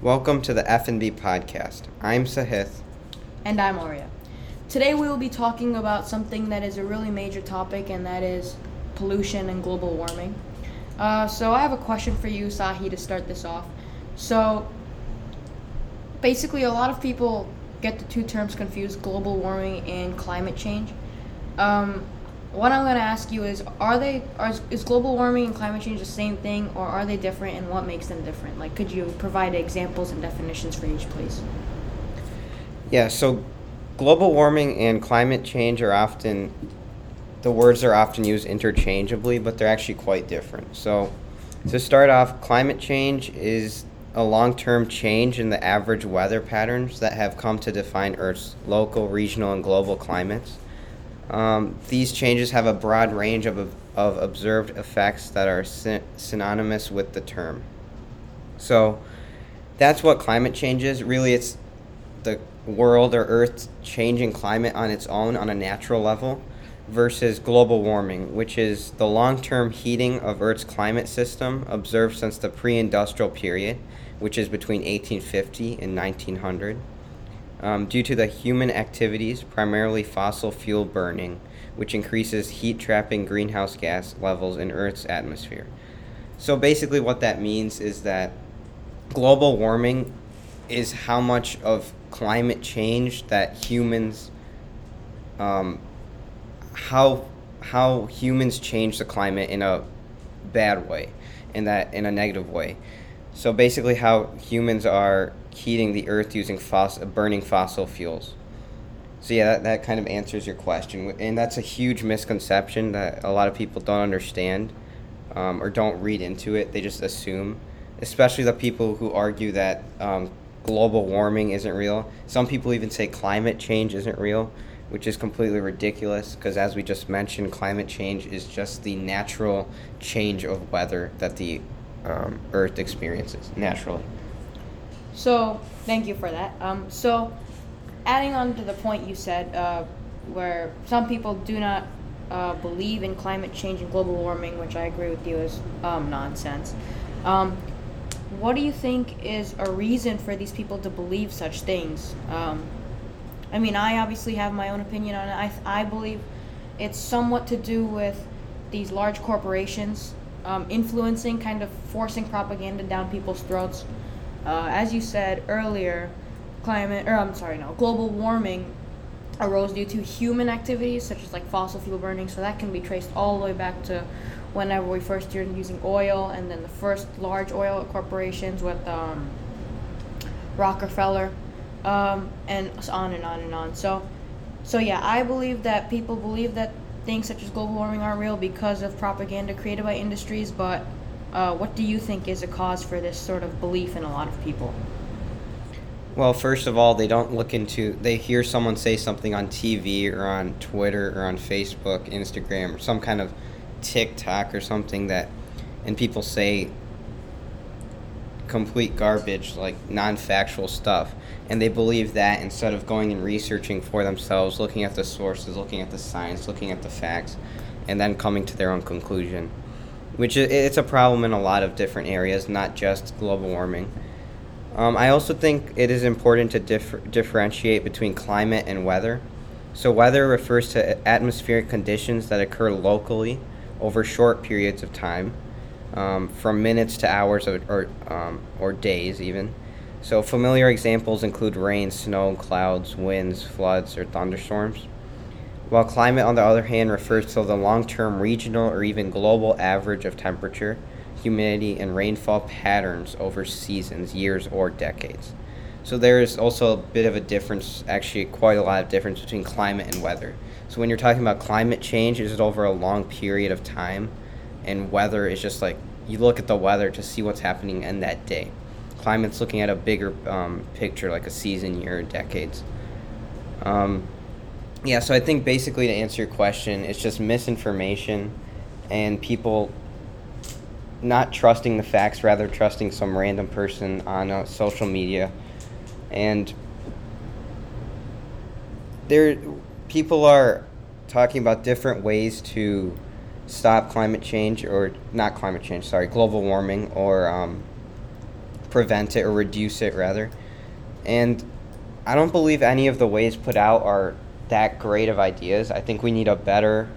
Welcome to the F&B podcast. I'm Sahith. And I'm Aria. Today we will be talking about something that is a really major topic, and that is pollution and global warming. Uh, so I have a question for you, Sahi, to start this off. So basically, a lot of people get the two terms confused: global warming and climate change. Um, what I'm going to ask you is: Are they are is global warming and climate change the same thing, or are they different, and what makes them different? Like, could you provide examples and definitions for each, please? Yeah. So, global warming and climate change are often the words are often used interchangeably, but they're actually quite different. So, to start off, climate change is a long term change in the average weather patterns that have come to define Earth's local, regional, and global climates. Um, these changes have a broad range of, of observed effects that are sy- synonymous with the term. So, that's what climate change is. Really, it's the world or Earth's changing climate on its own on a natural level versus global warming, which is the long term heating of Earth's climate system observed since the pre industrial period, which is between 1850 and 1900 um, due to the human activities, primarily fossil fuel burning, which increases heat trapping greenhouse gas levels in Earth's atmosphere. So basically, what that means is that global warming is how much of climate change that humans, um, how how humans change the climate in a bad way, in that in a negative way. So basically, how humans are heating the earth using fossil, burning fossil fuels. So yeah, that, that kind of answers your question, and that's a huge misconception that a lot of people don't understand um, or don't read into it. They just assume, especially the people who argue that um, global warming isn't real. Some people even say climate change isn't real, which is completely ridiculous because, as we just mentioned, climate change is just the natural change of weather that the um, Earth experiences naturally. So, thank you for that. Um, so, adding on to the point you said, uh, where some people do not uh, believe in climate change and global warming, which I agree with you is um, nonsense. Um, what do you think is a reason for these people to believe such things? Um, I mean, I obviously have my own opinion on it. I, I believe it's somewhat to do with these large corporations um, influencing, kind of forcing propaganda down people's throats. Uh, as you said earlier, climate, or I'm sorry, no, global warming arose due to human activities such as like fossil fuel burning. So that can be traced all the way back to whenever we first started using oil, and then the first large oil corporations with um, Rockefeller, um, and on and on and on. So, so yeah, I believe that people believe that things such as global warming aren't real because of propaganda created by industries, but uh, what do you think is a cause for this sort of belief in a lot of people? Well, first of all, they don't look into, they hear someone say something on TV or on Twitter or on Facebook, Instagram, or some kind of TikTok or something that, and people say complete garbage, like non factual stuff. And they believe that instead of going and researching for themselves, looking at the sources, looking at the science, looking at the facts, and then coming to their own conclusion which it's a problem in a lot of different areas, not just global warming. Um, I also think it is important to differ, differentiate between climate and weather. So, weather refers to atmospheric conditions that occur locally over short periods of time, um, from minutes to hours or, um, or days, even. So, familiar examples include rain, snow, clouds, winds, floods, or thunderstorms while climate, on the other hand, refers to the long term regional or even global average of temperature, humidity, and rainfall patterns over seasons, years, or decades. So there is also a bit of a difference, actually, quite a lot of difference between climate and weather. So when you're talking about climate change, is it over a long period of time, and weather is just like you look at the weather to see what's happening in that day. Climate's looking at a bigger um, picture, like a season, year, decades. Um, yeah, so I think basically to answer your question, it's just misinformation and people not trusting the facts, rather trusting some random person on uh, social media. And there, people are talking about different ways to stop climate change, or not climate change, sorry, global warming, or um, prevent it or reduce it rather. And I don't believe any of the ways put out are that great of ideas. I think we need a better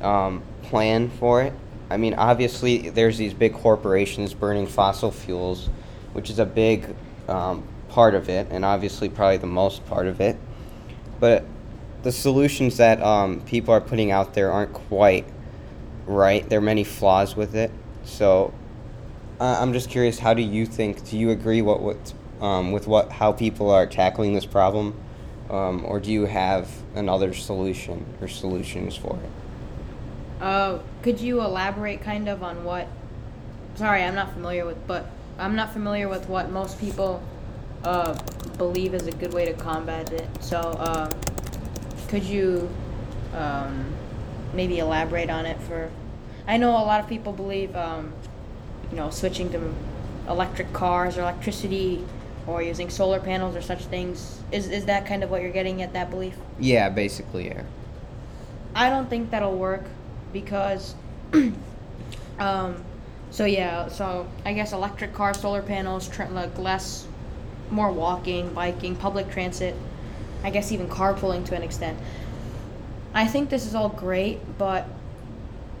um, plan for it. I mean, obviously, there's these big corporations burning fossil fuels, which is a big um, part of it, and obviously, probably the most part of it. But the solutions that um, people are putting out there aren't quite right. There are many flaws with it. So uh, I'm just curious, how do you think? Do you agree what what um, with what how people are tackling this problem, um, or do you have another solution or solutions for it? Uh, could you elaborate kind of on what? Sorry, I'm not familiar with, but I'm not familiar with what most people uh, believe is a good way to combat it. So, uh, could you um, maybe elaborate on it for? I know a lot of people believe, um, you know, switching to electric cars or electricity or using solar panels or such things. Is is that kind of what you're getting at that belief? Yeah, basically, yeah. I don't think that'll work because um so yeah, so I guess electric cars, solar panels, tra- like less more walking, biking, public transit, I guess even carpooling to an extent. I think this is all great, but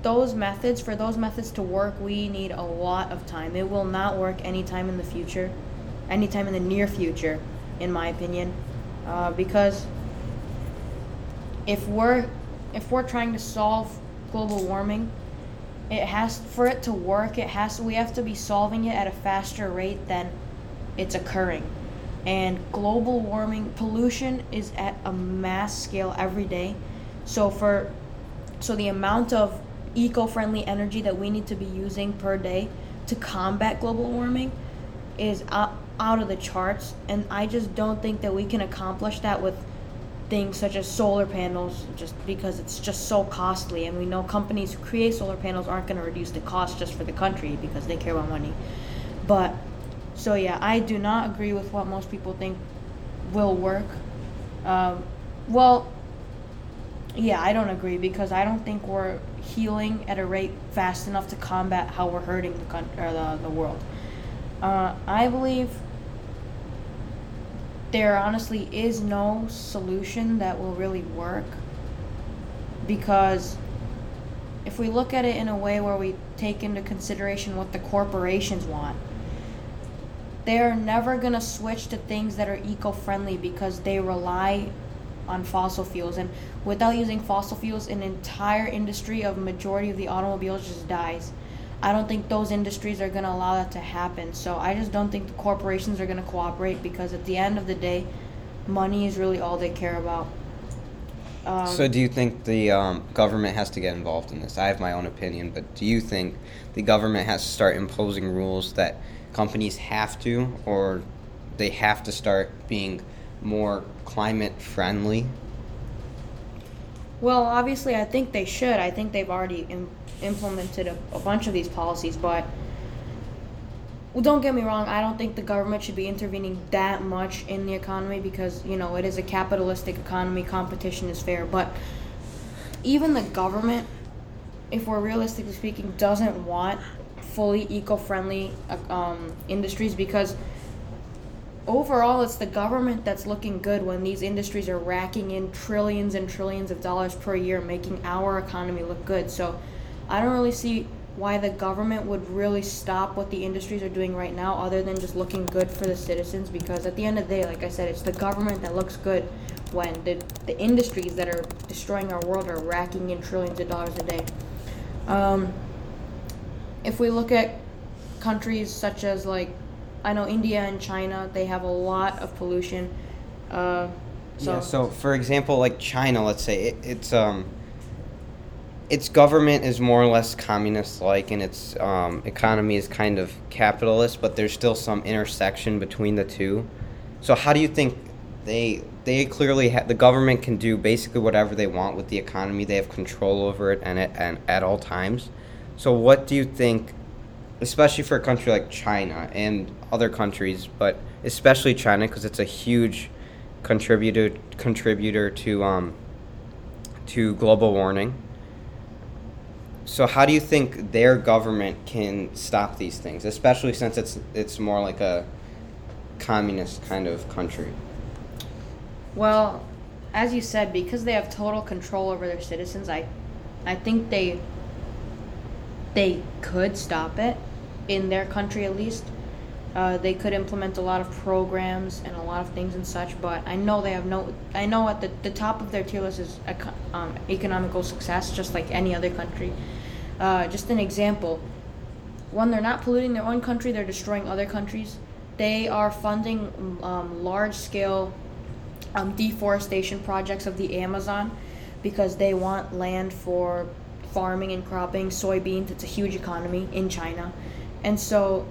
those methods, for those methods to work, we need a lot of time. It will not work anytime in the future, anytime in the near future, in my opinion, uh, because if we're if we're trying to solve global warming, it has for it to work. It has we have to be solving it at a faster rate than it's occurring. And global warming pollution is at a mass scale every day. So for so the amount of eco-friendly energy that we need to be using per day to combat global warming is out, out of the charts and I just don't think that we can accomplish that with things such as solar panels just because it's just so costly and we know companies who create solar panels aren't going to reduce the cost just for the country because they care about money. But so yeah i do not agree with what most people think will work. Um, well yeah i don't agree because i don't think we're healing at a rate fast enough to combat how we're hurting the country or the, the world. Uh, i believe there honestly is no solution that will really work because if we look at it in a way where we take into consideration what the corporations want, they're never going to switch to things that are eco friendly because they rely on fossil fuels. And without using fossil fuels, an entire industry of majority of the automobiles just dies. I don't think those industries are going to allow that to happen. So I just don't think the corporations are going to cooperate because at the end of the day, money is really all they care about. Um, so do you think the um, government has to get involved in this? I have my own opinion, but do you think the government has to start imposing rules that companies have to, or they have to start being more climate friendly? Well, obviously, I think they should. I think they've already Im- implemented a, a bunch of these policies, but well, don't get me wrong. I don't think the government should be intervening that much in the economy because you know it is a capitalistic economy. Competition is fair, but even the government, if we're realistically speaking, doesn't want fully eco-friendly uh, um, industries because overall it's the government that's looking good when these industries are racking in trillions and trillions of dollars per year making our economy look good so i don't really see why the government would really stop what the industries are doing right now other than just looking good for the citizens because at the end of the day like i said it's the government that looks good when the, the industries that are destroying our world are racking in trillions of dollars a day um, if we look at countries such as like I know India and China, they have a lot of pollution. Uh, so yeah. So for example, like China, let's say it, it's um, its government is more or less communist-like, and its um, economy is kind of capitalist, but there's still some intersection between the two. So how do you think they they clearly have the government can do basically whatever they want with the economy. They have control over it and at, and at all times. So what do you think especially for a country like China and other countries, but especially China because it's a huge contributor contributor to um, to global warming. So how do you think their government can stop these things, especially since it's it's more like a communist kind of country? Well, as you said, because they have total control over their citizens, I, I think they. They could stop it, in their country at least. Uh, they could implement a lot of programs and a lot of things and such, but I know they have no. I know at the, the top of their tier list is eco- um, economical success, just like any other country. Uh, just an example when they're not polluting their own country, they're destroying other countries. They are funding um, large scale um, deforestation projects of the Amazon because they want land for farming and cropping, soybeans. It's a huge economy in China. And so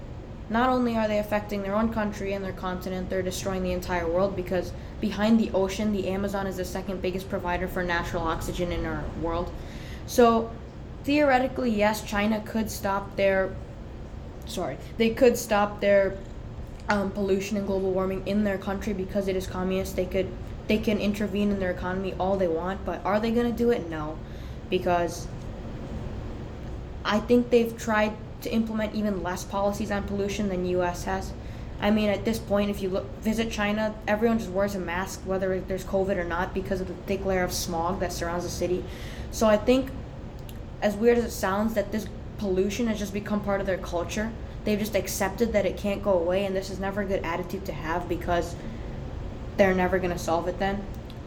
not only are they affecting their own country and their continent, they're destroying the entire world because behind the ocean, the Amazon is the second biggest provider for natural oxygen in our world. So theoretically, yes, China could stop their sorry, they could stop their um, pollution and global warming in their country because it is communist. They could they can intervene in their economy all they want, but are they going to do it? No, because I think they've tried to implement even less policies on pollution than U.S. has. I mean, at this point, if you look, visit China, everyone just wears a mask whether there's COVID or not because of the thick layer of smog that surrounds the city. So I think, as weird as it sounds, that this pollution has just become part of their culture. They've just accepted that it can't go away, and this is never a good attitude to have because they're never going to solve it then.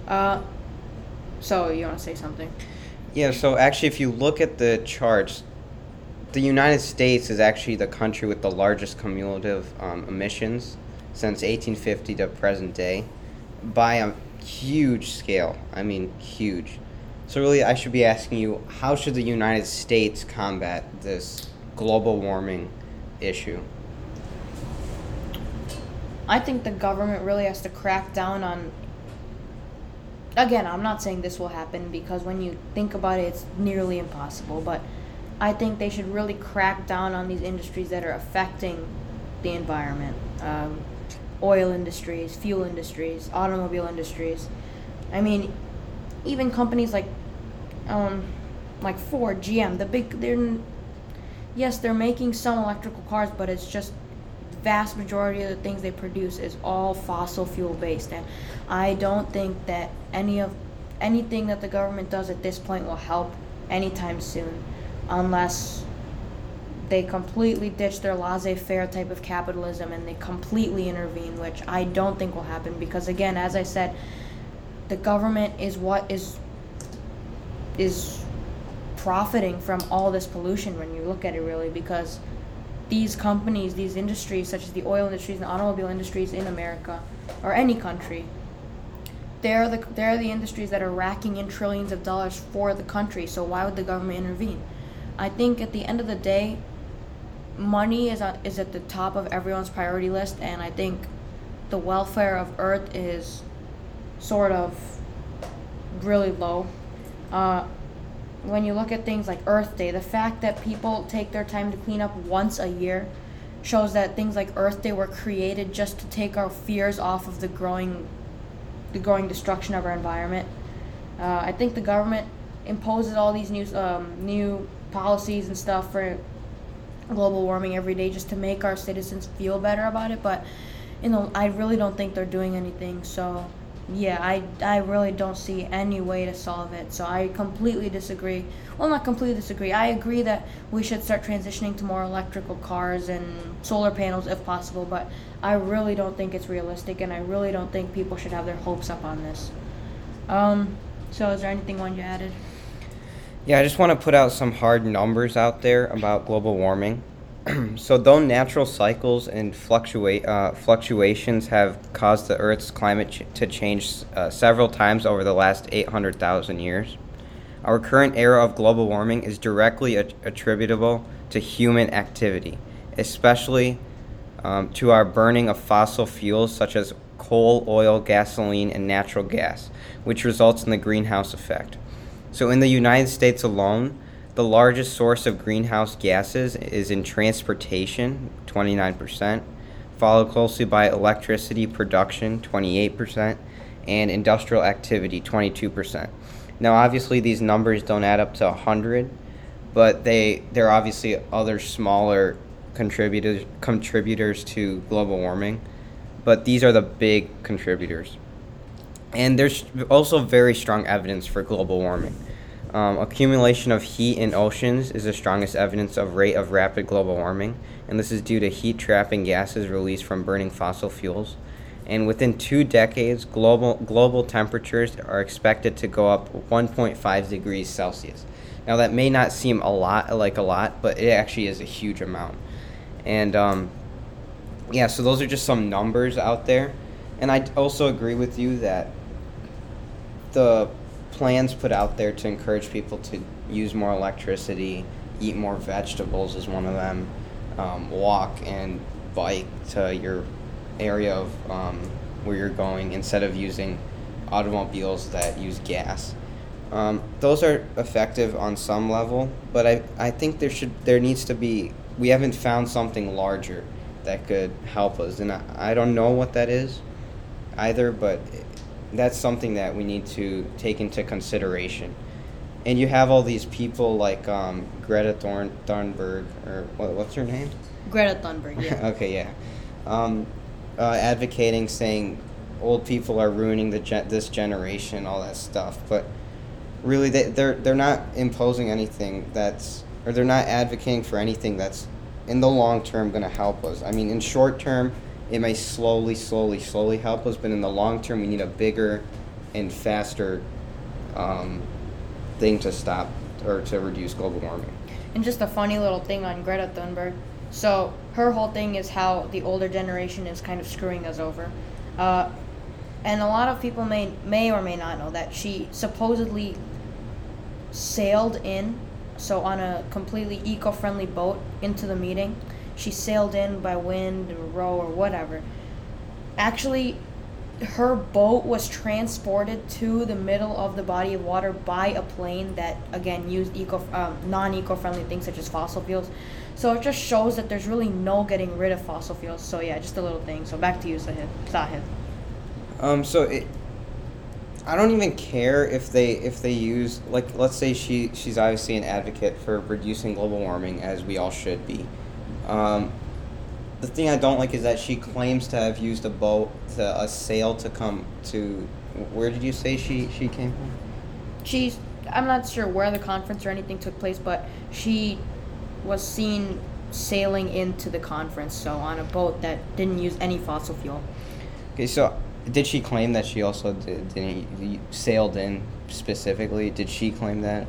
Uh, so, you want to say something? Yeah, so actually, if you look at the charts, the United States is actually the country with the largest cumulative um, emissions since 1850 to present day by a huge scale. I mean, huge. So, really, I should be asking you how should the United States combat this global warming issue? I think the government really has to crack down on. Again, I'm not saying this will happen because when you think about it, it's nearly impossible, but I think they should really crack down on these industries that are affecting the environment. Um, oil industries, fuel industries, automobile industries. I mean, even companies like, um, like Ford, GM, the big, they're, yes, they're making some electrical cars, but it's just the vast majority of the things they produce is all fossil fuel based, and I don't think that any of anything that the government does at this point will help anytime soon unless they completely ditch their laissez-faire type of capitalism and they completely intervene, which I don't think will happen because again, as I said, the government is what is is profiting from all this pollution when you look at it really because these companies, these industries such as the oil industries and automobile industries in America or any country, they're the they're the industries that are racking in trillions of dollars for the country. So why would the government intervene? I think at the end of the day, money is at, is at the top of everyone's priority list, and I think the welfare of Earth is sort of really low. Uh, when you look at things like Earth Day, the fact that people take their time to clean up once a year shows that things like Earth Day were created just to take our fears off of the growing, the growing destruction of our environment. Uh, I think the government imposes all these new um, new policies and stuff for global warming every day just to make our citizens feel better about it. But you know, I really don't think they're doing anything. So yeah, I I really don't see any way to solve it. So I completely disagree. Well, not completely disagree. I agree that we should start transitioning to more electrical cars and solar panels if possible, but I really don't think it's realistic and I really don't think people should have their hopes up on this. Um so is there anything one you added? Yeah, I just want to put out some hard numbers out there about global warming. so, though natural cycles and fluctuate, uh, fluctuations have caused the Earth's climate ch- to change uh, several times over the last 800,000 years, our current era of global warming is directly a- attributable to human activity, especially um, to our burning of fossil fuels such as coal, oil, gasoline, and natural gas, which results in the greenhouse effect. So, in the United States alone, the largest source of greenhouse gases is in transportation, 29%, followed closely by electricity production, 28%, and industrial activity, 22%. Now, obviously, these numbers don't add up to 100, but they there are obviously other smaller contributors contributors to global warming, but these are the big contributors. And there's also very strong evidence for global warming. Um, accumulation of heat in oceans is the strongest evidence of rate of rapid global warming, and this is due to heat trapping gases released from burning fossil fuels. And within two decades, global global temperatures are expected to go up 1.5 degrees Celsius. Now that may not seem a lot like a lot, but it actually is a huge amount. And um, yeah, so those are just some numbers out there. And I also agree with you that the plans put out there to encourage people to use more electricity, eat more vegetables is one of them, um, walk and bike to your area of um, where you're going instead of using automobiles that use gas. Um, those are effective on some level, but I, I think there should there needs to be we haven't found something larger that could help us, and I, I don't know what that is either, but that's something that we need to take into consideration. And you have all these people like um, Greta Thorn Thunberg or what, what's her name? Greta Thunberg. Yeah. okay, yeah. Um, uh, advocating, saying old people are ruining the gen- this generation, all that stuff. But really, they, they're they're not imposing anything that's, or they're not advocating for anything that's, in the long term, going to help us. I mean, in short term, it may slowly, slowly, slowly help us, but in the long term, we need a bigger and faster um, thing to stop or to reduce global warming. And just a funny little thing on Greta Thunberg. So her whole thing is how the older generation is kind of screwing us over. Uh, and a lot of people may may or may not know that she supposedly sailed in, so on a completely eco-friendly boat into the meeting. She sailed in by wind or row or whatever. Actually, her boat was transported to the middle of the body of water by a plane that again used eco um, non-eco-friendly things such as fossil fuels. So it just shows that there's really no getting rid of fossil fuels. So yeah just a little thing. So back to you sahib. Sahib. Um, so it, I don't even care if they if they use like let's say she she's obviously an advocate for reducing global warming as we all should be. Um, the thing I don't like is that she claims to have used a boat to a sail to come to where did you say she she came from? she's i'm not sure where the conference or anything took place but she was seen sailing into the conference so on a boat that didn't use any fossil fuel Okay, so did she claim that she also did, didn't sailed in specifically? Did she claim that?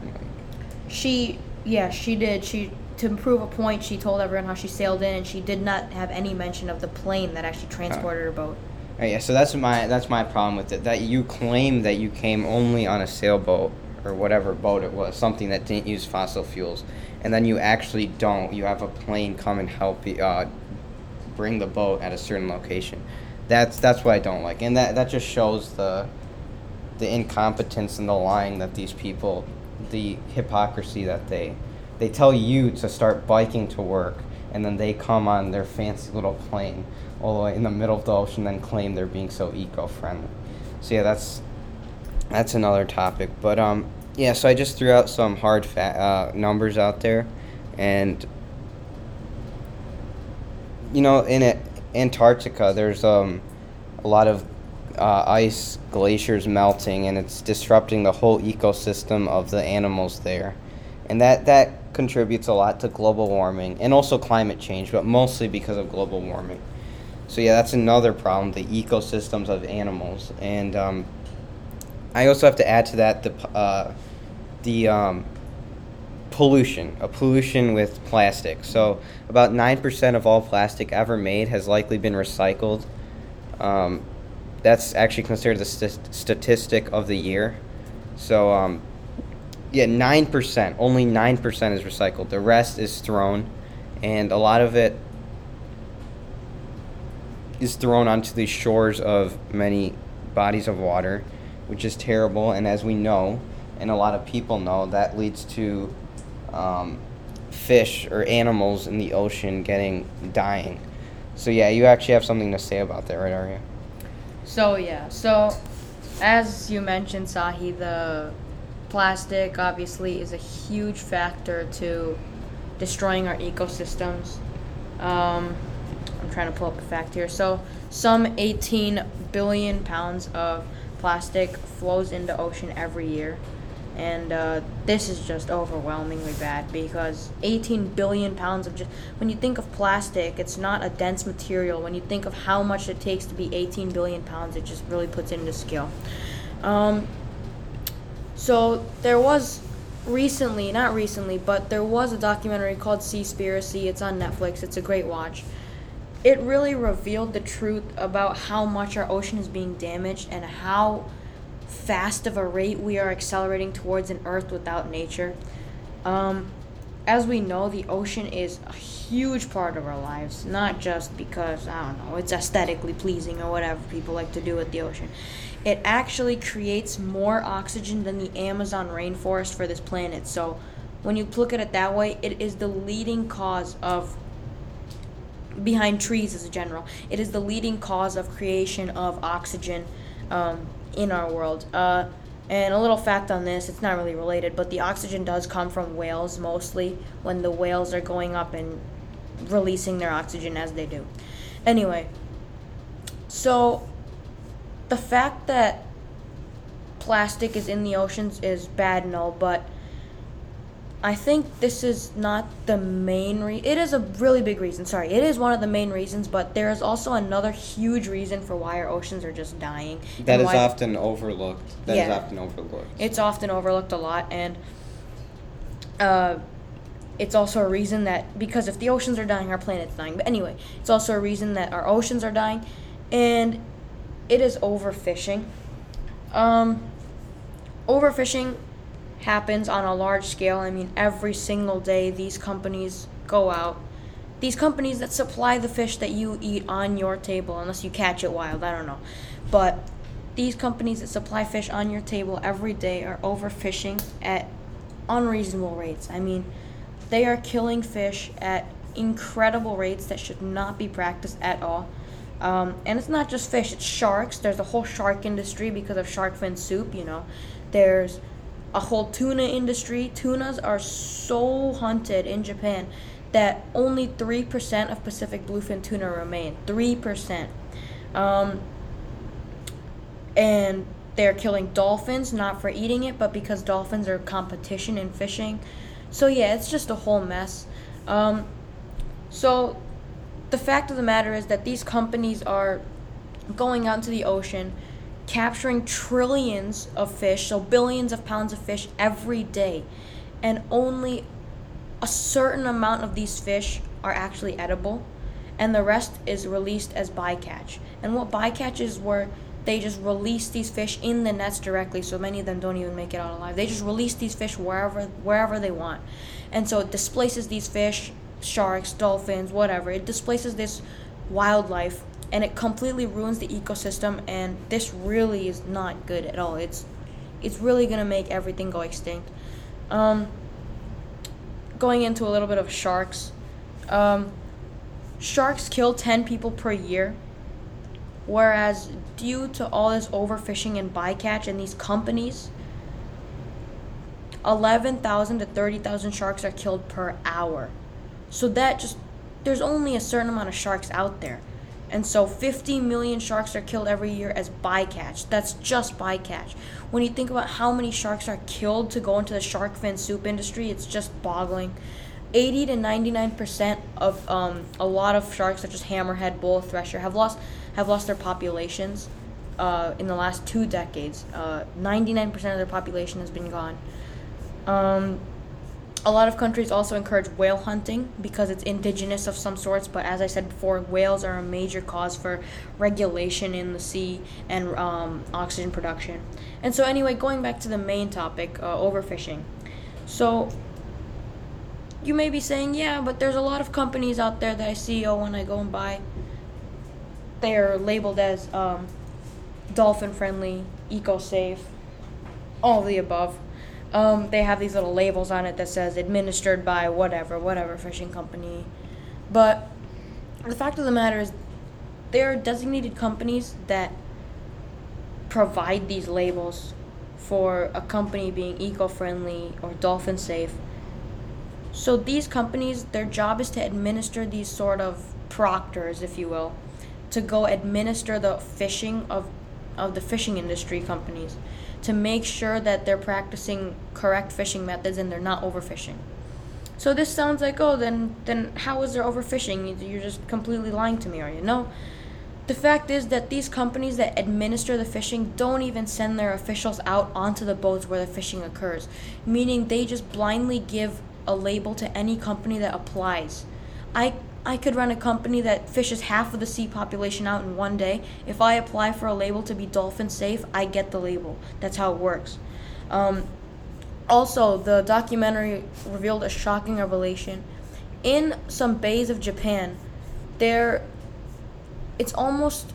she yeah she did she to prove a point she told everyone how she sailed in and she did not have any mention of the plane that actually transported her boat Right, Oh, yeah, so that's my that's my problem with it. That you claim that you came only on a sailboat or whatever boat it was, something that didn't use fossil fuels, and then you actually don't. You have a plane come and help you uh, bring the boat at a certain location. That's that's what I don't like, and that that just shows the the incompetence and the lying that these people, the hypocrisy that they they tell you to start biking to work, and then they come on their fancy little plane all the way in the middle of the ocean, then claim they're being so eco-friendly. So yeah, that's that's another topic. But um, yeah, so I just threw out some hard fa- uh, numbers out there, and you know, in Antarctica, there's um, a lot of uh, ice glaciers melting, and it's disrupting the whole ecosystem of the animals there, and that that contributes a lot to global warming and also climate change, but mostly because of global warming. So yeah, that's another problem: the ecosystems of animals, and um, I also have to add to that the uh, the um, pollution, a pollution with plastic. So about nine percent of all plastic ever made has likely been recycled. Um, that's actually considered the st- statistic of the year. So um, yeah, nine percent. Only nine percent is recycled. The rest is thrown, and a lot of it is thrown onto the shores of many bodies of water, which is terrible. And as we know, and a lot of people know, that leads to um, fish or animals in the ocean getting dying. So yeah, you actually have something to say about that, right, Arya? So yeah, so as you mentioned, Sahi, the plastic obviously is a huge factor to destroying our ecosystems. Um, I'm trying to pull up a fact here. So, some 18 billion pounds of plastic flows into ocean every year. And uh, this is just overwhelmingly bad because 18 billion pounds of just. When you think of plastic, it's not a dense material. When you think of how much it takes to be 18 billion pounds, it just really puts it into scale. Um, so there was recently, not recently, but there was a documentary called Seaspiracy. It's on Netflix. It's a great watch. It really revealed the truth about how much our ocean is being damaged and how fast of a rate we are accelerating towards an Earth without nature. Um, as we know, the ocean is a huge part of our lives, not just because, I don't know, it's aesthetically pleasing or whatever people like to do with the ocean. It actually creates more oxygen than the Amazon rainforest for this planet. So, when you look at it that way, it is the leading cause of behind trees as a general. It is the leading cause of creation of oxygen um, in our world. Uh, and a little fact on this, it's not really related, but the oxygen does come from whales mostly when the whales are going up and releasing their oxygen as they do. Anyway, so the fact that plastic is in the oceans is bad and all, but I think this is not the main reason. It is a really big reason. Sorry, it is one of the main reasons, but there is also another huge reason for why our oceans are just dying. That is often overlooked. That is Yeah. often overlooked. It's often overlooked a lot, and uh, it's also a reason that because if the oceans are dying, our planet's dying. But anyway, it's also a reason that our oceans are dying, and it is overfishing. Um, overfishing happens on a large scale. I mean, every single day these companies go out. These companies that supply the fish that you eat on your table, unless you catch it wild, I don't know. But these companies that supply fish on your table every day are overfishing at unreasonable rates. I mean, they are killing fish at incredible rates that should not be practiced at all. Um, and it's not just fish, it's sharks. There's a whole shark industry because of shark fin soup, you know. There's a whole tuna industry. Tunas are so hunted in Japan that only 3% of Pacific bluefin tuna remain. 3%. Um, and they're killing dolphins not for eating it but because dolphins are competition in fishing so yeah it's just a whole mess um, so the fact of the matter is that these companies are going out into the ocean capturing trillions of fish so billions of pounds of fish every day and only a certain amount of these fish are actually edible and the rest is released as bycatch. And what bycatch is where they just release these fish in the nets directly, so many of them don't even make it out alive. They just release these fish wherever wherever they want. And so it displaces these fish, sharks, dolphins, whatever. It displaces this wildlife and it completely ruins the ecosystem and this really is not good at all. It's it's really gonna make everything go extinct. Um, going into a little bit of sharks. Um, sharks kill 10 people per year, whereas due to all this overfishing and bycatch and these companies, 11,000 to 30,000 sharks are killed per hour. So that just, there's only a certain amount of sharks out there. And so 50 million sharks are killed every year as bycatch. That's just bycatch. When you think about how many sharks are killed to go into the shark fin soup industry, it's just boggling. 80 to 99% of um, a lot of sharks, such as hammerhead, bull, thresher, have lost have lost their populations uh, in the last two decades. Uh, 99% of their population has been gone. Um, a lot of countries also encourage whale hunting because it's indigenous of some sorts, but as I said before, whales are a major cause for regulation in the sea and um, oxygen production. And so, anyway, going back to the main topic, uh, overfishing. So, you may be saying, yeah, but there's a lot of companies out there that I see, oh, when I go and buy, they're labeled as um, dolphin friendly, eco safe, all the above. Um, they have these little labels on it that says administered by whatever, whatever fishing company. But the fact of the matter is, there are designated companies that provide these labels for a company being eco-friendly or dolphin safe. So these companies, their job is to administer these sort of proctors, if you will, to go administer the fishing of of the fishing industry companies to make sure that they're practicing correct fishing methods and they're not overfishing. So this sounds like, oh, then then how is there overfishing? You're just completely lying to me, are you? No. The fact is that these companies that administer the fishing don't even send their officials out onto the boats where the fishing occurs, meaning they just blindly give a label to any company that applies. I I could run a company that fishes half of the sea population out in one day. If I apply for a label to be dolphin safe, I get the label. That's how it works. Um, also, the documentary revealed a shocking revelation. In some bays of Japan, there it's almost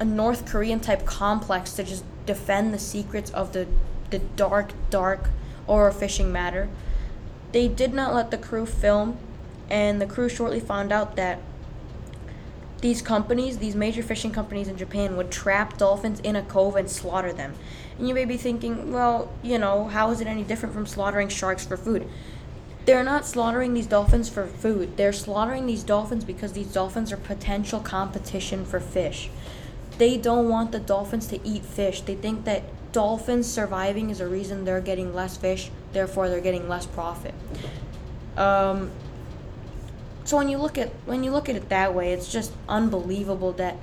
a North Korean type complex to just defend the secrets of the the dark, dark overfishing matter. They did not let the crew film and the crew shortly found out that these companies, these major fishing companies in Japan, would trap dolphins in a cove and slaughter them. And you may be thinking, well, you know, how is it any different from slaughtering sharks for food? They're not slaughtering these dolphins for food. They're slaughtering these dolphins because these dolphins are potential competition for fish. They don't want the dolphins to eat fish. They think that dolphins surviving is a reason they're getting less fish, therefore, they're getting less profit. Um, so when you look at when you look at it that way, it's just unbelievable that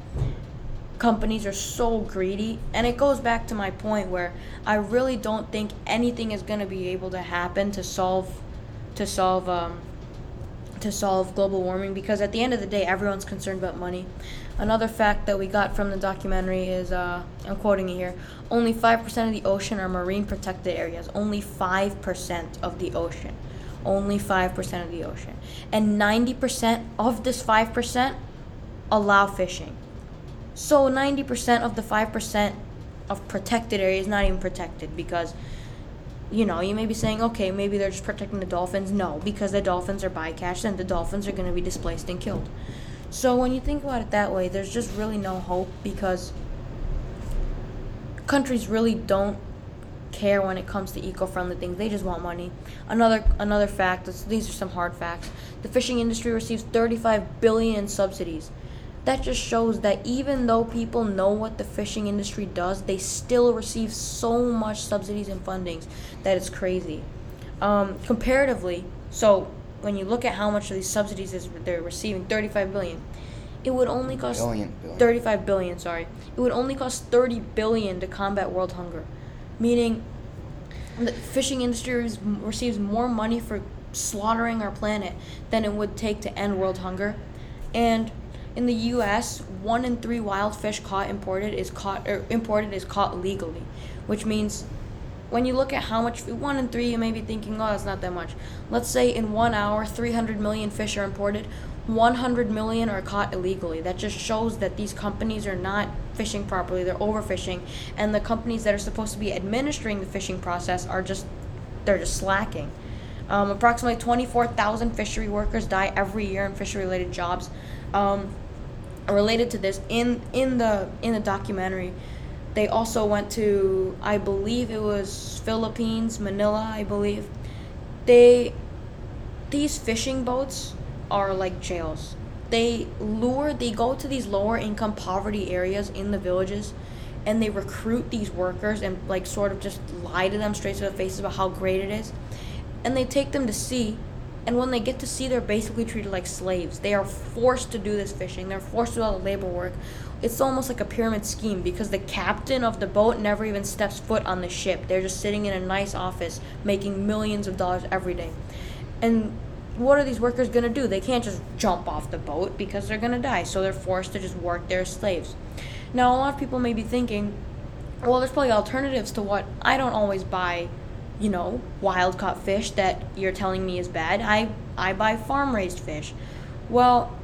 companies are so greedy and it goes back to my point where I really don't think anything is going to be able to happen to solve to solve um, to solve global warming because at the end of the day everyone's concerned about money. Another fact that we got from the documentary is uh, I'm quoting it here only 5% of the ocean are marine protected areas. Only 5% of the ocean only 5% of the ocean. And 90% of this 5% allow fishing. So 90% of the 5% of protected area is not even protected because you know, you may be saying, okay, maybe they're just protecting the dolphins. No, because the dolphins are bycatched and the dolphins are going to be displaced and killed. So when you think about it that way, there's just really no hope because countries really don't care when it comes to eco-friendly things. They just want money. Another another fact. These are some hard facts. The fishing industry receives 35 billion in subsidies. That just shows that even though people know what the fishing industry does, they still receive so much subsidies and fundings that it's crazy. Um, comparatively, so when you look at how much of these subsidies is they're receiving, 35 billion. It would only cost billion, billion. 35 billion, sorry. It would only cost 30 billion to combat world hunger meaning the fishing industry receives more money for slaughtering our planet than it would take to end world hunger. And in the U.S., one in three wild fish caught imported is caught or imported is caught legally, which means when you look at how much one in three, you may be thinking, oh, that's not that much. Let's say in one hour, 300 million fish are imported. 100 million are caught illegally. That just shows that these companies are not fishing properly, they're overfishing, and the companies that are supposed to be administering the fishing process are just they're just slacking. Um, approximately 24,000 fishery workers die every year in fishery-related jobs. Um, related to this, in in the in the documentary, they also went to I believe it was Philippines, Manila, I believe. They these fishing boats are like jails. They lure, they go to these lower income poverty areas in the villages and they recruit these workers and like sort of just lie to them straight to the faces about how great it is. And they take them to sea and when they get to sea they're basically treated like slaves. They are forced to do this fishing. They're forced to do all the labor work. It's almost like a pyramid scheme because the captain of the boat never even steps foot on the ship. They're just sitting in a nice office making millions of dollars every day. And what are these workers going to do? They can't just jump off the boat because they're going to die. So they're forced to just work as slaves. Now, a lot of people may be thinking, well, there's probably alternatives to what I don't always buy, you know, wild caught fish that you're telling me is bad. I, I buy farm raised fish. Well,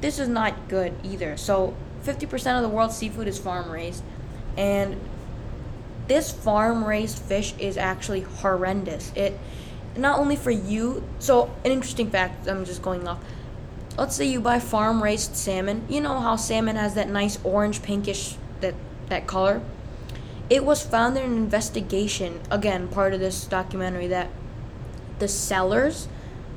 this is not good either. So 50% of the world's seafood is farm raised. And this farm raised fish is actually horrendous. It not only for you. So, an interesting fact, I'm just going off. Let's say you buy farm raised salmon. You know how salmon has that nice orange pinkish that that color? It was found in an investigation, again, part of this documentary, that the sellers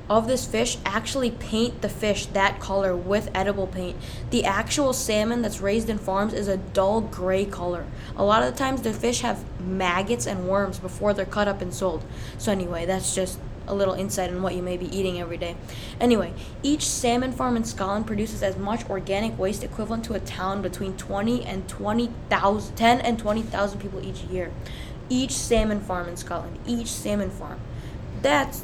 of this fish actually paint the fish that color with edible paint. The actual salmon that's raised in farms is a dull gray color. A lot of the times the fish have maggots and worms before they're cut up and sold. So anyway, that's just a little insight on what you may be eating every day. Anyway, each salmon farm in Scotland produces as much organic waste equivalent to a town between 20 and 20,000 10 and 20,000 people each year. Each salmon farm in Scotland, each salmon farm. That's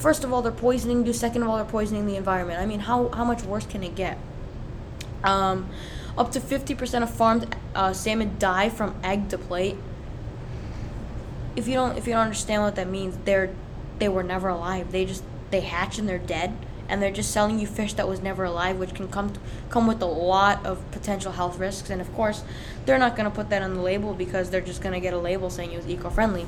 first of all they're poisoning you. Second of all they're poisoning the environment. I mean how, how much worse can it get? Um, up to 50% of farmed uh, salmon die from egg to plate. If you don't if you don't understand what that means they're they were never alive. They just they hatch and they're dead and they're just selling you fish that was never alive which can come come with a lot of potential health risks. And of course they're not going to put that on the label because they're just going to get a label saying it was eco-friendly.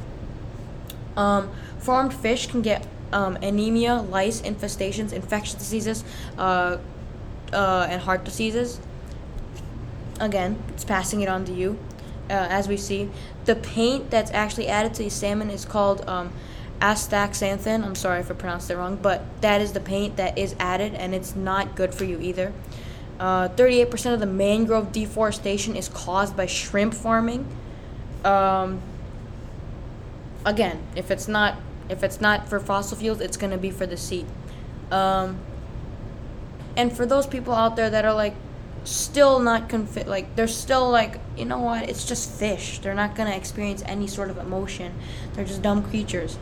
Um, farmed fish can get um, anemia, lice, infestations, infectious diseases, uh, uh, and heart diseases. Again, it's passing it on to you. Uh, as we see, the paint that's actually added to the salmon is called um, astaxanthin. I'm sorry if I pronounced it wrong, but that is the paint that is added, and it's not good for you either. Uh, 38% of the mangrove deforestation is caused by shrimp farming. Um, again, if it's not if it's not for fossil fuels, it's going to be for the sea. Um, and for those people out there that are like still not confi- like they're still like you know what? It's just fish. They're not going to experience any sort of emotion. They're just dumb creatures.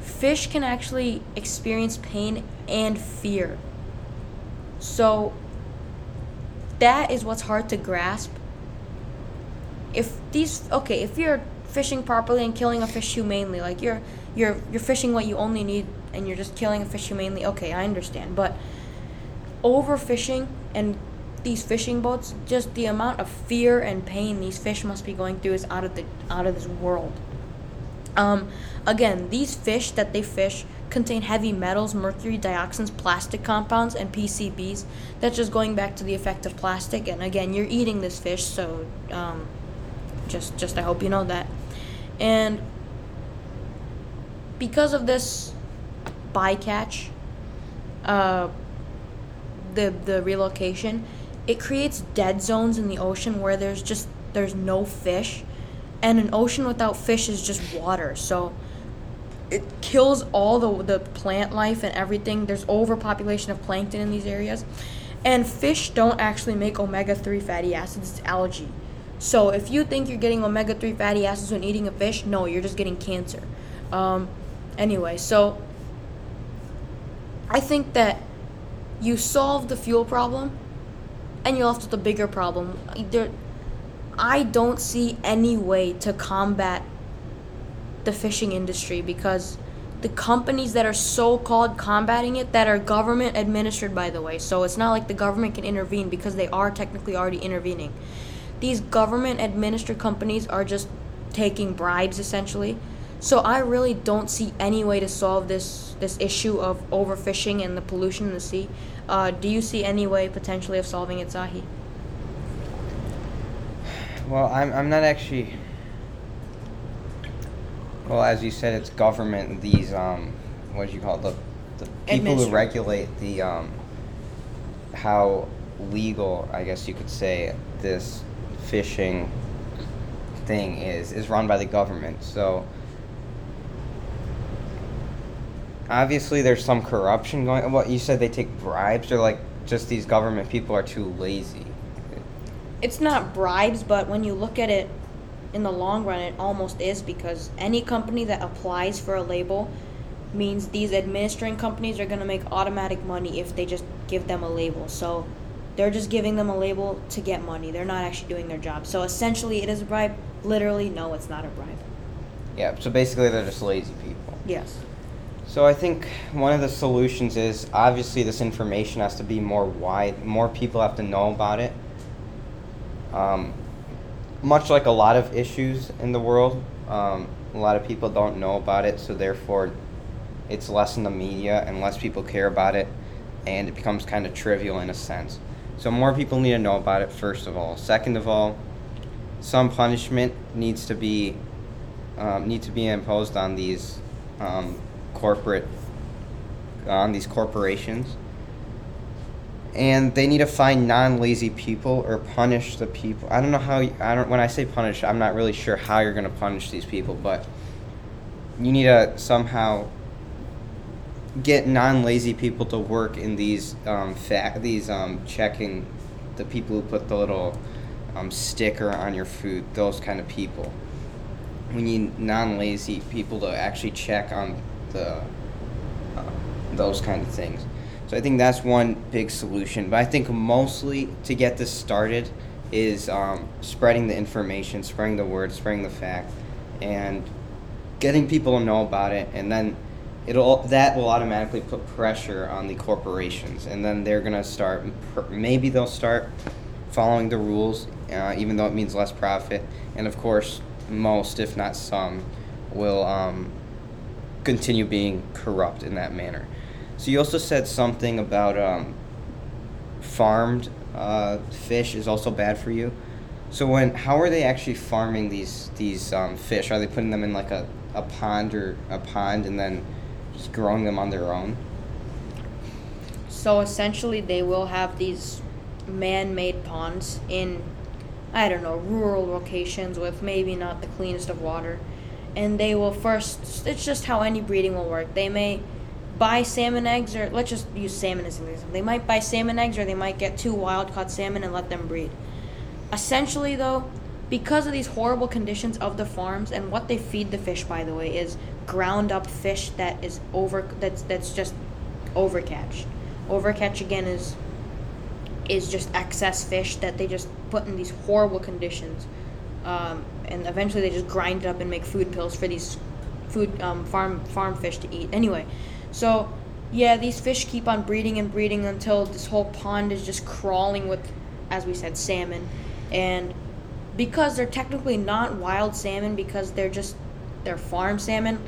Fish can actually experience pain and fear. So that is what's hard to grasp. If these okay if you're fishing properly and killing a fish humanely like you're you're you're fishing what you only need and you're just killing a fish humanely. Okay, I understand, but overfishing and these fishing boats, just the amount of fear and pain these fish must be going through is out of the out of this world. Um, again, these fish that they fish contain heavy metals, mercury, dioxins, plastic compounds, and PCBs. That's just going back to the effect of plastic. And again, you're eating this fish, so um, just just I hope you know that. And because of this bycatch, uh, the the relocation, it creates dead zones in the ocean where there's just there's no fish, and an ocean without fish is just water. So it kills all the the plant life and everything. There's overpopulation of plankton in these areas, and fish don't actually make omega three fatty acids. It's algae. So if you think you're getting omega three fatty acids when eating a fish, no, you're just getting cancer. Um, Anyway, so I think that you solve the fuel problem and you're left with a bigger problem. There, I don't see any way to combat the fishing industry because the companies that are so called combating it that are government administered by the way. So it's not like the government can intervene because they are technically already intervening. These government administered companies are just taking bribes essentially so I really don't see any way to solve this this issue of overfishing and the pollution in the sea. Uh, do you see any way potentially of solving it, Zahi? Well, I'm I'm not actually. Well, as you said, it's government. These um, what do you call it? the the people who regulate the um, how legal, I guess you could say, this fishing thing is is run by the government. So obviously there's some corruption going. What you said they take bribes, or like just these government people are too lazy. It's not bribes, but when you look at it in the long run, it almost is because any company that applies for a label means these administering companies are going to make automatic money if they just give them a label. So they're just giving them a label to get money. They're not actually doing their job. So essentially, it is a bribe. Literally, no, it's not a bribe. Yeah, so basically, they're just lazy people. Yes. So I think one of the solutions is obviously this information has to be more wide. More people have to know about it. Um, much like a lot of issues in the world, um, a lot of people don't know about it, so therefore it's less in the media and less people care about it, and it becomes kind of trivial in a sense. So more people need to know about it, first of all. Second of all, some punishment needs to be um, need to be imposed on these um, corporate on these corporations. And they need to find non-lazy people or punish the people. I don't know how i don't when i say punish i'm not really sure how you're going to punish these people but you need to somehow get non-lazy people to work in these um, these um, checking the people who put the little um, sticker on your food those kind of people. We need non-lazy people to actually check on the uh, those kind of things. So i think that's one big solution but i think mostly to get this started is um, spreading the information spreading the word spreading the fact and getting people to know about it and then it'll that will automatically put pressure on the corporations and then they're to start maybe they'll start following the rules uh, even though it means less profit and of course most if not some will um, continue being corrupt in that manner. So you also said something about um, farmed uh, fish is also bad for you. So when how are they actually farming these these um, fish? Are they putting them in like a, a pond or a pond and then just growing them on their own? So essentially, they will have these man-made ponds in, I don't know, rural locations with maybe not the cleanest of water, and they will first. It's just how any breeding will work. They may buy salmon eggs, or let's just use salmon as an example. They might buy salmon eggs, or they might get two wild-caught salmon and let them breed. Essentially, though, because of these horrible conditions of the farms and what they feed the fish by the way is ground up fish that is over that's that's just overcatch overcatch again is is just excess fish that they just put in these horrible conditions um, and eventually they just grind it up and make food pills for these food um, farm farm fish to eat anyway so yeah these fish keep on breeding and breeding until this whole pond is just crawling with as we said salmon and because they're technically not wild salmon because they're just they're farm salmon.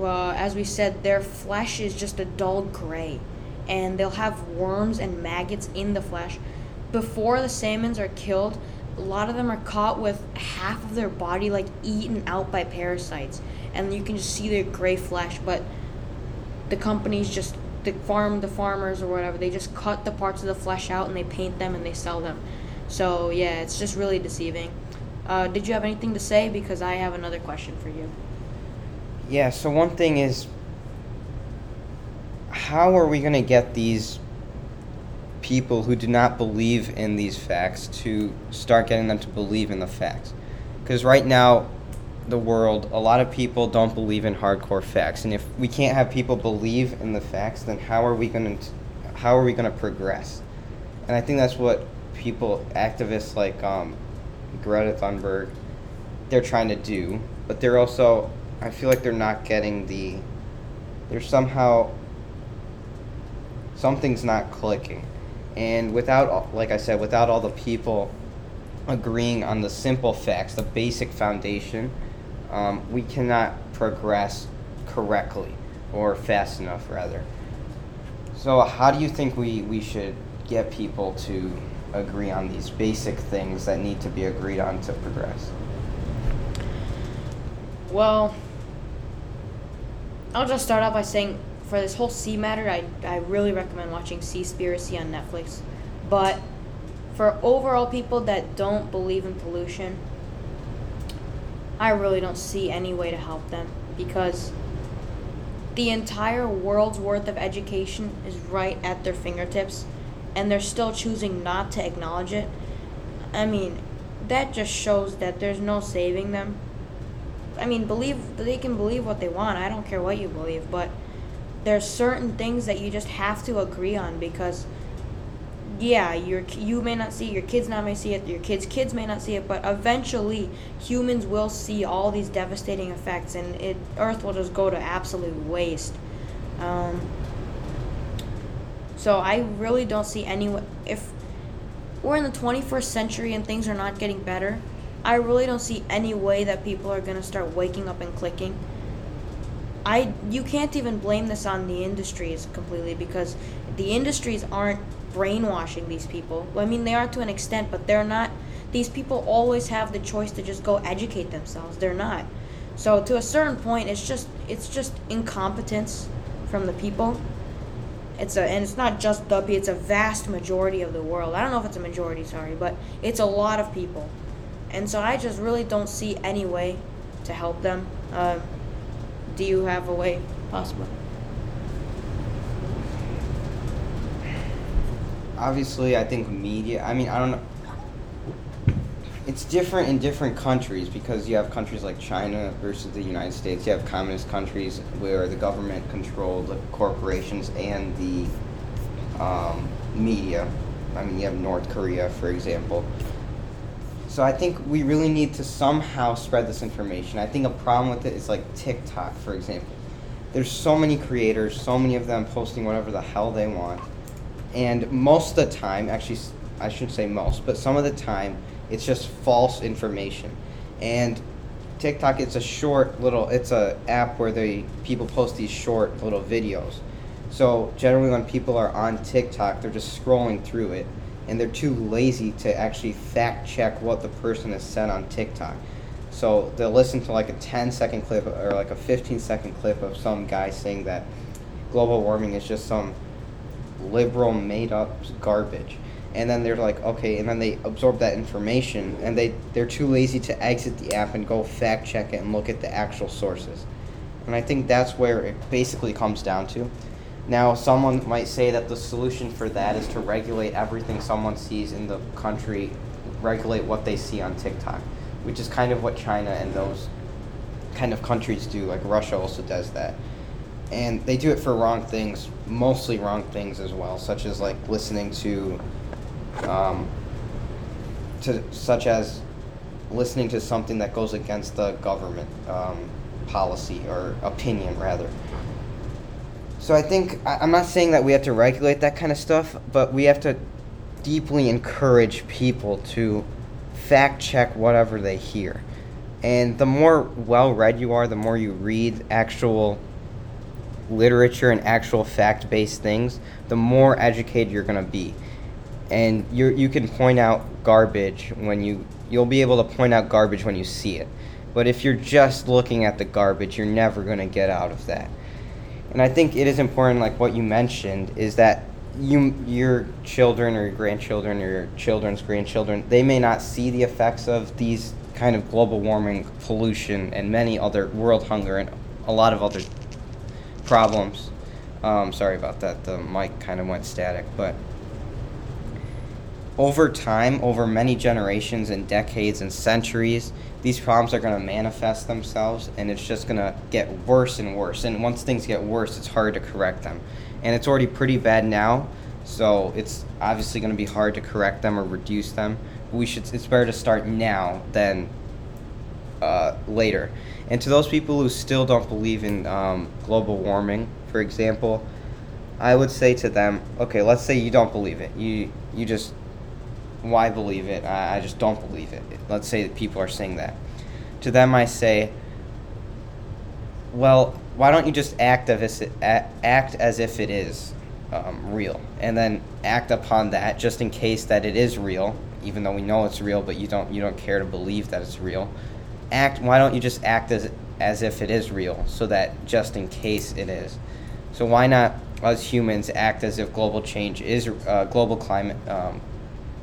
As we said, their flesh is just a dull gray, and they'll have worms and maggots in the flesh. Before the salmons are killed, a lot of them are caught with half of their body like eaten out by parasites, and you can just see their gray flesh. But the companies just the farm the farmers or whatever they just cut the parts of the flesh out and they paint them and they sell them so yeah, it's just really deceiving. Uh, did you have anything to say? Because I have another question for you. Yeah. So one thing is, how are we going to get these people who do not believe in these facts to start getting them to believe in the facts? Because right now, the world, a lot of people don't believe in hardcore facts, and if we can't have people believe in the facts, then how are we going to how are we going to progress? And I think that's what people, activists like um, Greta Thunberg, they're trying to do, but they're also, I feel like they're not getting the, they're somehow, something's not clicking. And without, like I said, without all the people agreeing on the simple facts, the basic foundation, um, we cannot progress correctly or fast enough, rather. So, how do you think we, we should get people to agree on these basic things that need to be agreed on to progress? Well, I'll just start off by saying for this whole sea matter, I, I really recommend watching Seaspiracy on Netflix. But for overall people that don't believe in pollution, I really don't see any way to help them because the entire world's worth of education is right at their fingertips and they're still choosing not to acknowledge it, I mean, that just shows that there's no saving them. I mean, believe they can believe what they want. I don't care what you believe, but there's certain things that you just have to agree on because yeah, your you may not see, your kids not may see it, your kids' kids may not see it, but eventually humans will see all these devastating effects, and it Earth will just go to absolute waste. Um, so I really don't see any if we're in the 21st century and things are not getting better. I really don't see any way that people are going to start waking up and clicking. I you can't even blame this on the industries completely because the industries aren't brainwashing these people. Well, I mean they are to an extent, but they're not these people always have the choice to just go educate themselves. They're not. So to a certain point, it's just it's just incompetence from the people. It's a and it's not just Duppy. It's a vast majority of the world. I don't know if it's a majority, sorry, but it's a lot of people, and so I just really don't see any way to help them. Uh, do you have a way? Possible? obviously i think media i mean i don't know. It's different in different countries because you have countries like china versus the united states. You have communist countries where the government controlled the corporations and the um, media. I mean you have north korea for example so i think we really need to somehow spread this information. I think a problem with it is like tiktok for example. There's so many creators so many of them posting whatever the hell they want. And most of the time actually i shouldn't say most but some of the time it's just false information. And tiktok it's a short little it's a app where they people post these short little videos. So generally when people are on tiktok they're just scrolling through it and they're too lazy to actually fact check what the person has said on tiktok. So they'll listen to like a 10 second clip or like a 15 second clip of some guy saying that global warming is just some liberal made up garbage. And then they're like okay and then they absorb that information and they they're too lazy to exit the app and go fact check it and look at the actual sources. And i think that's where it basically comes down to now someone might say that the solution for that is to regulate everything someone sees in the country regulate what they see on tiktok which is kind of what china and those kind of countries do like russia also does that and they do it for wrong things, mostly wrong things as well, such as like listening to, um, to such as listening to something that goes against the government um, policy or opinion rather. So I think I'm not saying that we have to regulate that kind of stuff, but we have to deeply encourage people to fact check whatever they hear. And the more well read you are, the more you read actual literature and actual fact based things, the more educated you're going to be. And you you can point out garbage when you you'll be able to point out garbage when you see it. But if you're just looking at the garbage, you're never going to get out of that. And I think it is important like what you mentioned is that you your children or your grandchildren or your children's grandchildren, they may not see the effects of these kind of global warming, pollution and many other world hunger and a lot of other problems. Um, sorry about that. The mic kind of went static, but over time, over many generations and decades and centuries, these problems are going to manifest themselves, and it's just going to get worse and worse. And once things get worse, it's hard to correct them. And it's already pretty bad now, so it's obviously going to be hard to correct them or reduce them. We should. It's better to start now than uh, later. And to those people who still don't believe in um, global warming, for example, I would say to them, okay, let's say you don't believe it. You you just why believe it? I, I just don't believe it. Let's say that people are saying that. To them, I say, well, why don't you just act as if it, act as if it is um, real, and then act upon that just in case that it is real, even though we know it's real, but you don't you don't care to believe that it's real act why don't you just act as as if it is real so that just in case it is so why not us humans act as if global change is uh, global climate um,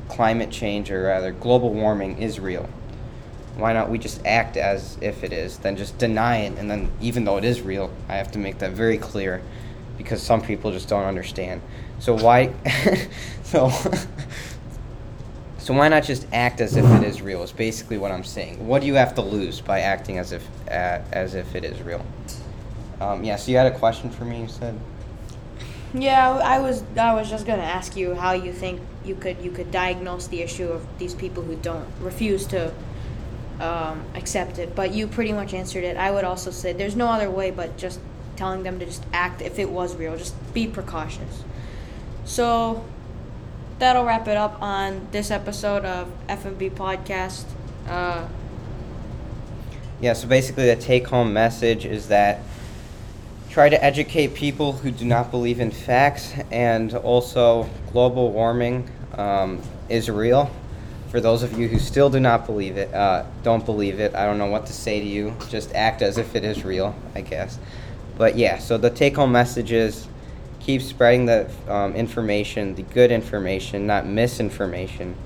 climate change or rather global warming is real why not we just act as if it is then just deny it and then even though it is real i have to make that very clear because some people just don't understand so why so So why not just act as if it is real? Is basically what I'm saying. What do you have to lose by acting as if uh, as if it is real? Um, yeah. So you had a question for me. You said. Yeah, I was I was just gonna ask you how you think you could you could diagnose the issue of these people who don't refuse to um, accept it, but you pretty much answered it. I would also say there's no other way but just telling them to just act if it was real. Just be precautious. So that'll wrap it up on this episode of FMB Podcast. Uh, yeah, so basically, the take home message is that try to educate people who do not believe in facts, and also global warming um, is real. For those of you who still do not believe it, uh, don't believe it. I don't know what to say to you. Just act as if it is real, I guess. But yeah, so the take home message is keep spreading the um, information, the good information, not misinformation.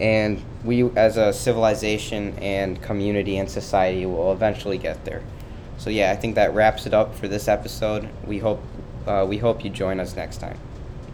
And we, as a civilization and community and society, will eventually get there. So yeah, I think that wraps it up for this episode. We hope uh, we hope you join us next time.